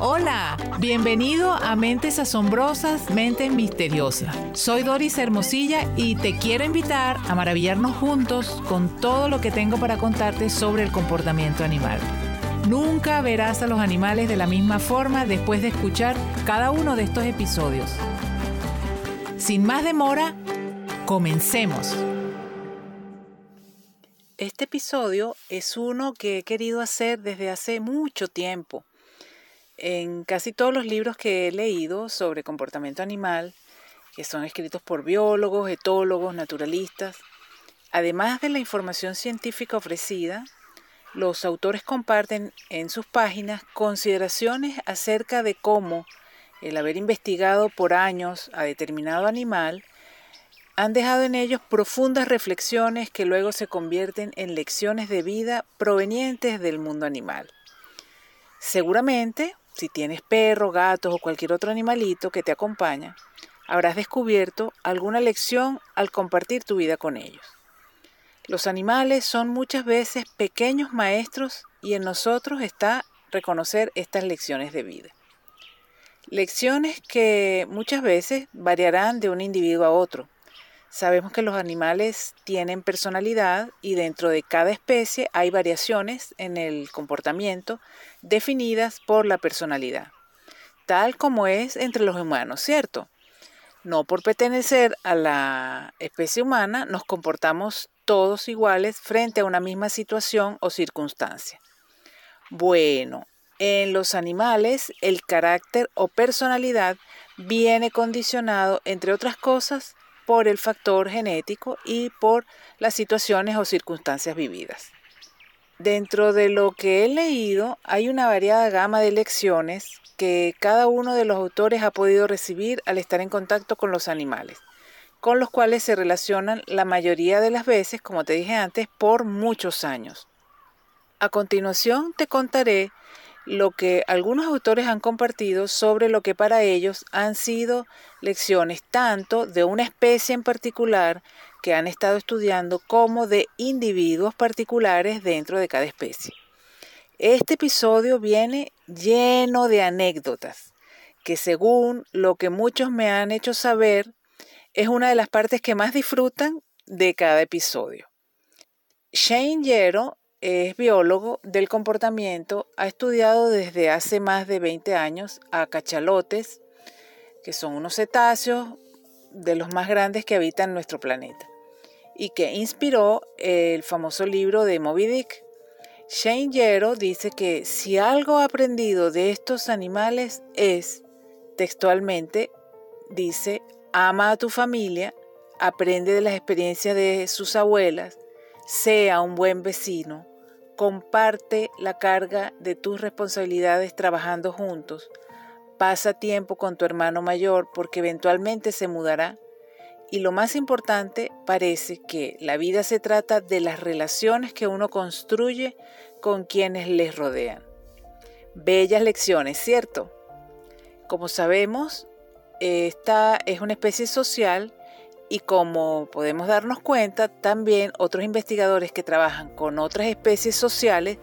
Hola, bienvenido a Mentes Asombrosas, Mentes Misteriosas. Soy Doris Hermosilla y te quiero invitar a maravillarnos juntos con todo lo que tengo para contarte sobre el comportamiento animal. Nunca verás a los animales de la misma forma después de escuchar cada uno de estos episodios. Sin más demora, comencemos. Este episodio es uno que he querido hacer desde hace mucho tiempo en casi todos los libros que he leído sobre comportamiento animal, que son escritos por biólogos, etólogos, naturalistas, además de la información científica ofrecida, los autores comparten en sus páginas consideraciones acerca de cómo el haber investigado por años a determinado animal han dejado en ellos profundas reflexiones que luego se convierten en lecciones de vida provenientes del mundo animal. Seguramente si tienes perro, gatos o cualquier otro animalito que te acompaña, habrás descubierto alguna lección al compartir tu vida con ellos. Los animales son muchas veces pequeños maestros y en nosotros está reconocer estas lecciones de vida. Lecciones que muchas veces variarán de un individuo a otro, Sabemos que los animales tienen personalidad y dentro de cada especie hay variaciones en el comportamiento definidas por la personalidad, tal como es entre los humanos, ¿cierto? No por pertenecer a la especie humana nos comportamos todos iguales frente a una misma situación o circunstancia. Bueno, en los animales el carácter o personalidad viene condicionado, entre otras cosas, por el factor genético y por las situaciones o circunstancias vividas. Dentro de lo que he leído hay una variada gama de lecciones que cada uno de los autores ha podido recibir al estar en contacto con los animales, con los cuales se relacionan la mayoría de las veces, como te dije antes, por muchos años. A continuación te contaré lo que algunos autores han compartido sobre lo que para ellos han sido lecciones tanto de una especie en particular que han estado estudiando como de individuos particulares dentro de cada especie. Este episodio viene lleno de anécdotas que según lo que muchos me han hecho saber es una de las partes que más disfrutan de cada episodio. Shane Yero es biólogo del comportamiento, ha estudiado desde hace más de 20 años a cachalotes, que son unos cetáceos de los más grandes que habitan nuestro planeta, y que inspiró el famoso libro de Moby Dick. Shane Yero dice que si algo aprendido de estos animales es, textualmente, dice, ama a tu familia, aprende de las experiencias de sus abuelas, sea un buen vecino, comparte la carga de tus responsabilidades trabajando juntos, pasa tiempo con tu hermano mayor porque eventualmente se mudará. Y lo más importante, parece que la vida se trata de las relaciones que uno construye con quienes les rodean. Bellas lecciones, ¿cierto? Como sabemos, esta es una especie social y como podemos darnos cuenta, también otros investigadores que trabajan con otras especies sociales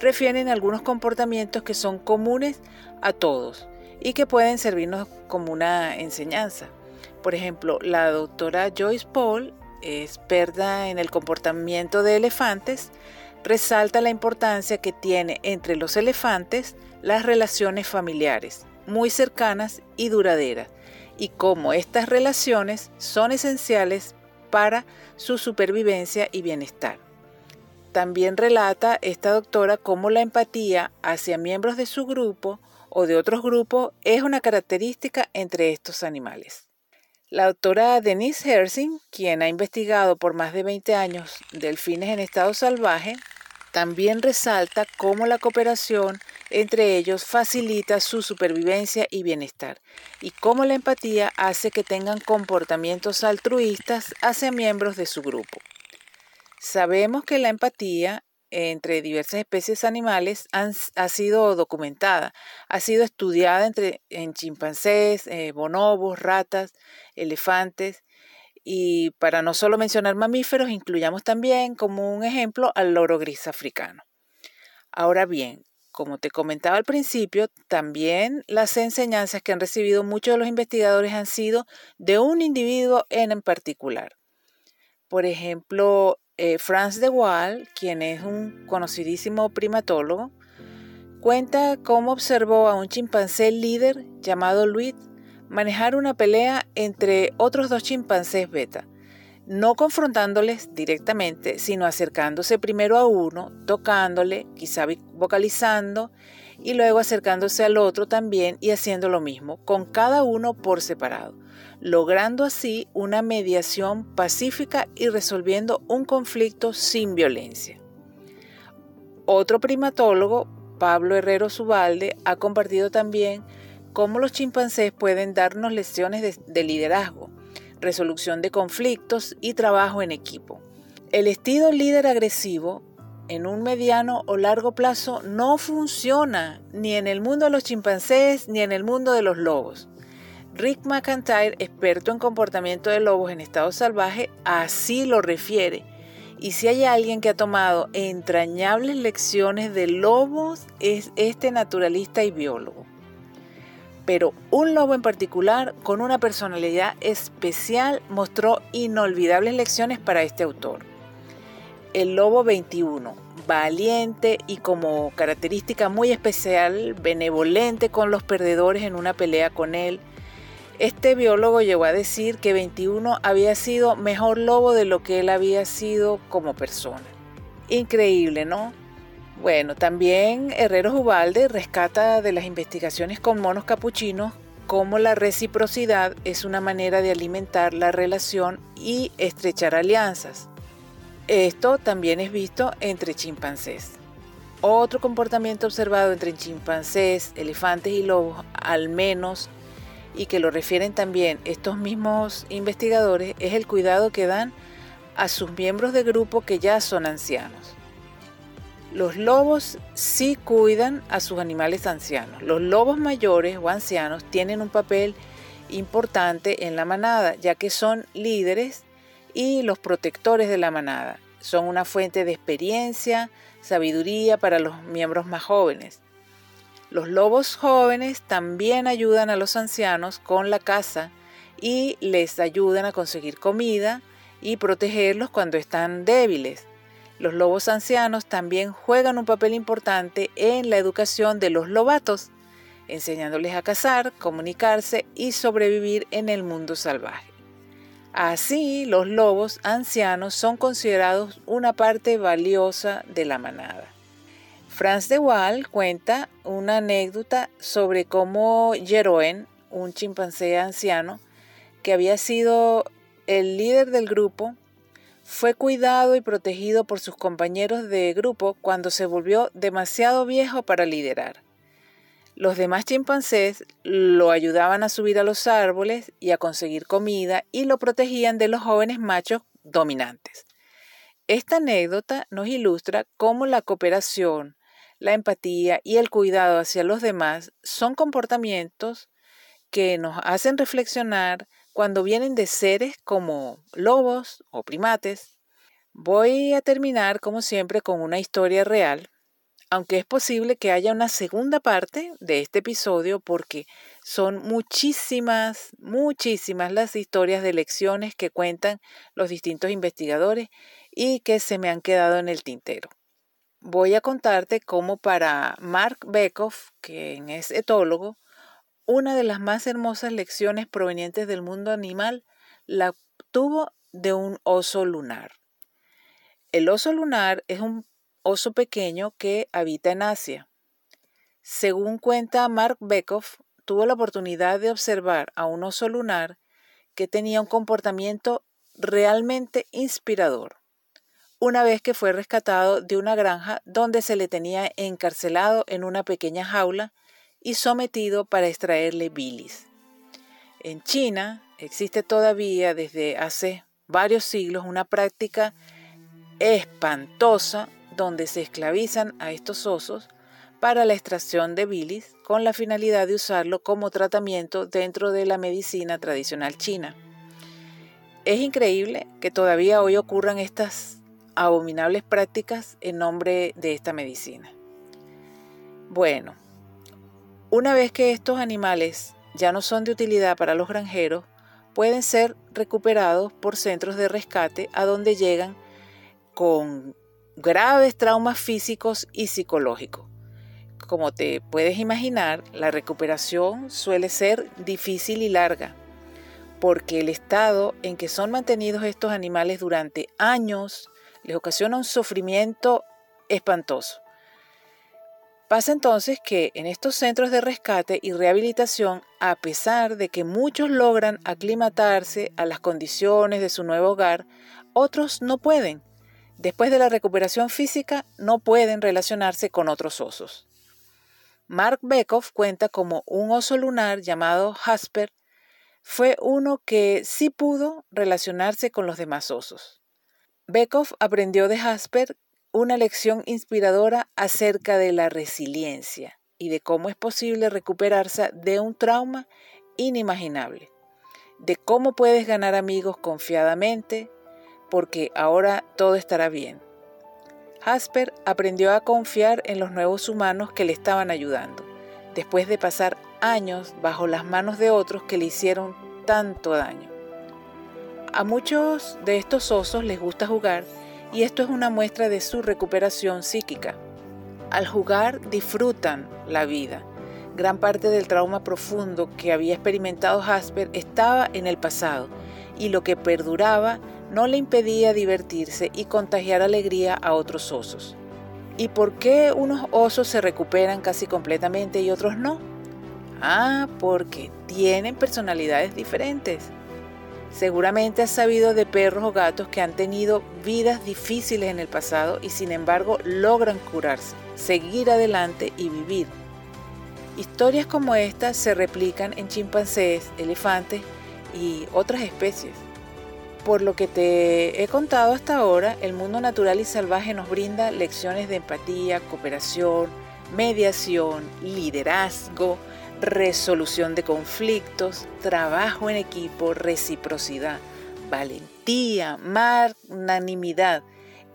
refieren algunos comportamientos que son comunes a todos y que pueden servirnos como una enseñanza. Por ejemplo, la doctora Joyce Paul, experta en el comportamiento de elefantes, resalta la importancia que tiene entre los elefantes las relaciones familiares, muy cercanas y duraderas, y cómo estas relaciones son esenciales para su supervivencia y bienestar. También relata esta doctora cómo la empatía hacia miembros de su grupo o de otros grupos es una característica entre estos animales. La doctora Denise Hersing, quien ha investigado por más de 20 años delfines en estado salvaje, también resalta cómo la cooperación entre ellos facilita su supervivencia y bienestar, y cómo la empatía hace que tengan comportamientos altruistas hacia miembros de su grupo. Sabemos que la empatía entre diversas especies animales ha sido documentada, ha sido estudiada entre, en chimpancés, eh, bonobos, ratas, elefantes, y para no solo mencionar mamíferos, incluyamos también como un ejemplo al loro gris africano. Ahora bien, como te comentaba al principio, también las enseñanzas que han recibido muchos de los investigadores han sido de un individuo en particular. Por ejemplo, eh, Franz de Waal, quien es un conocidísimo primatólogo, cuenta cómo observó a un chimpancé líder llamado Luis manejar una pelea entre otros dos chimpancés beta, no confrontándoles directamente, sino acercándose primero a uno, tocándole, quizá vocalizando, y luego acercándose al otro también y haciendo lo mismo, con cada uno por separado, logrando así una mediación pacífica y resolviendo un conflicto sin violencia. Otro primatólogo, Pablo Herrero Subalde, ha compartido también cómo los chimpancés pueden darnos lecciones de, liderazgo, resolución de conflictos y trabajo en equipo. El estilo líder agresivo en un mediano o largo plazo no funciona ni en el mundo de los chimpancés ni en el mundo de los lobos. Rick McIntyre, experto en comportamiento de lobos en estado salvaje, así lo refiere. Y si hay alguien que ha tomado entrañables lecciones de lobos, es este naturalista y biólogo pero un lobo en particular, con una personalidad especial, mostró inolvidables lecciones para este autor. El lobo 21, valiente y como característica muy especial, benevolente con los perdedores en una pelea con él. Este biólogo llegó a decir que 21 había sido mejor lobo de lo que él había sido como persona. Increíble, ¿no? Bueno, también Herrero Ubalde rescata de las investigaciones con monos capuchinos cómo la reciprocidad es una manera de alimentar la relación y estrechar alianzas. Esto también es visto entre chimpancés. Otro comportamiento observado entre chimpancés, elefantes y lobos, al menos, y que lo refieren también estos mismos investigadores, es el cuidado que dan a sus miembros de grupo que ya son ancianos. Los lobos sí cuidan a sus animales ancianos. Los lobos mayores o ancianos tienen un papel importante en la manada, ya que son líderes y los protectores de la manada. Son una fuente de experiencia, sabiduría para los miembros más jóvenes. Los lobos jóvenes también ayudan a los ancianos con la caza y les ayudan a conseguir comida y protegerlos cuando están débiles. Los lobos ancianos también juegan un papel importante en la educación de los lobatos, enseñándoles a cazar, comunicarse y sobrevivir en el mundo salvaje. Así, los lobos ancianos son considerados una parte valiosa de la manada. Franz de Waal cuenta una anécdota sobre cómo Jeroen, un chimpancé anciano, que había sido el líder del grupo, fue cuidado y protegido por sus compañeros de grupo cuando se volvió demasiado viejo para liderar. Los demás chimpancés lo ayudaban a subir a los árboles y a conseguir comida y lo protegían de los jóvenes machos dominantes. Esta anécdota nos ilustra cómo la cooperación, la empatía y el cuidado hacia los demás son comportamientos que nos hacen reflexionar cuando vienen de seres como lobos o primates. Voy a terminar, como siempre, con una historia real, aunque es posible que haya una segunda parte de este episodio porque son muchísimas, muchísimas las historias de lecciones que cuentan los distintos investigadores y que se me han quedado en el tintero. Voy a contarte cómo para Mark Bekoff, quien es etólogo, una de las más hermosas lecciones provenientes del mundo animal la tuvo de un oso lunar. El oso lunar es un oso pequeño que habita en Asia. Según cuenta Mark Bekoff, tuvo la oportunidad de observar a un oso lunar que tenía un comportamiento realmente inspirador. Una vez que fue rescatado de una granja donde se le tenía encarcelado en una pequeña jaula y sometido para extraerle bilis. En China existe todavía desde hace varios siglos una práctica espantosa donde se esclavizan a estos osos para la extracción de bilis con la finalidad de usarlo como tratamiento dentro de la medicina tradicional china. Es increíble que todavía hoy ocurran estas abominables prácticas en nombre de esta medicina. Bueno, una vez que estos animales ya no son de utilidad para los granjeros, pueden ser recuperados por centros de rescate a donde llegan con graves traumas físicos y psicológicos. Como te puedes imaginar, la recuperación suele ser difícil y larga, porque el estado en que son mantenidos estos animales durante años les ocasiona un sufrimiento espantoso. Pasa entonces que en estos centros de rescate y rehabilitación, a pesar de que muchos logran aclimatarse a las condiciones de su nuevo hogar, otros no pueden. Después de la recuperación física, no pueden relacionarse con otros osos. Mark Bekoff cuenta como un oso lunar llamado Jasper fue uno que sí pudo relacionarse con los demás osos. Bekoff aprendió de Jasper una lección inspiradora acerca de la resiliencia y de cómo es posible recuperarse de un trauma inimaginable, de cómo puedes ganar amigos confiadamente, porque ahora todo estará bien. Jasper aprendió a confiar en los nuevos humanos que le estaban ayudando, después de pasar años bajo las manos de otros que le hicieron tanto daño. A muchos de estos osos les gusta jugar y esto es una muestra de su recuperación psíquica. Al jugar disfrutan la vida. Gran parte del trauma profundo que había experimentado Jasper estaba en el pasado y lo que perduraba no le impedía divertirse y contagiar alegría a otros osos. ¿Y por qué unos osos se recuperan casi completamente y otros no? Ah, porque tienen personalidades diferentes. Seguramente has sabido de perros o gatos que han tenido vidas difíciles en el pasado y sin embargo logran curarse, seguir adelante y vivir. Historias como estas se replican en chimpancés, elefantes y otras especies. Por lo que te he contado hasta ahora, el mundo natural y salvaje nos brinda lecciones de empatía, cooperación, mediación, liderazgo, resolución de conflictos, trabajo en equipo, reciprocidad, valentía, magnanimidad,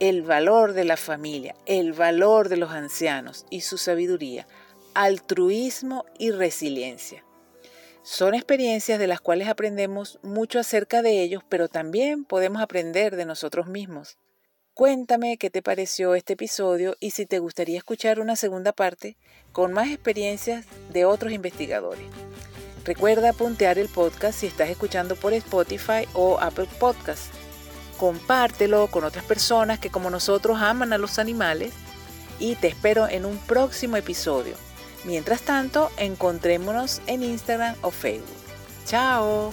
el valor de la familia, el valor de los ancianos y su sabiduría, altruismo y resiliencia. Son experiencias de las cuales aprendemos mucho acerca de ellos, pero también podemos aprender de nosotros mismos. Cuéntame qué te pareció este episodio y si te gustaría escuchar una segunda parte con más experiencias de otros investigadores. Recuerda puntear el podcast si estás escuchando por Spotify o Apple Podcasts. Compártelo con otras personas que como nosotros aman a los animales y te espero en un próximo episodio. Mientras tanto, encontrémonos en Instagram o Facebook. ¡Chao!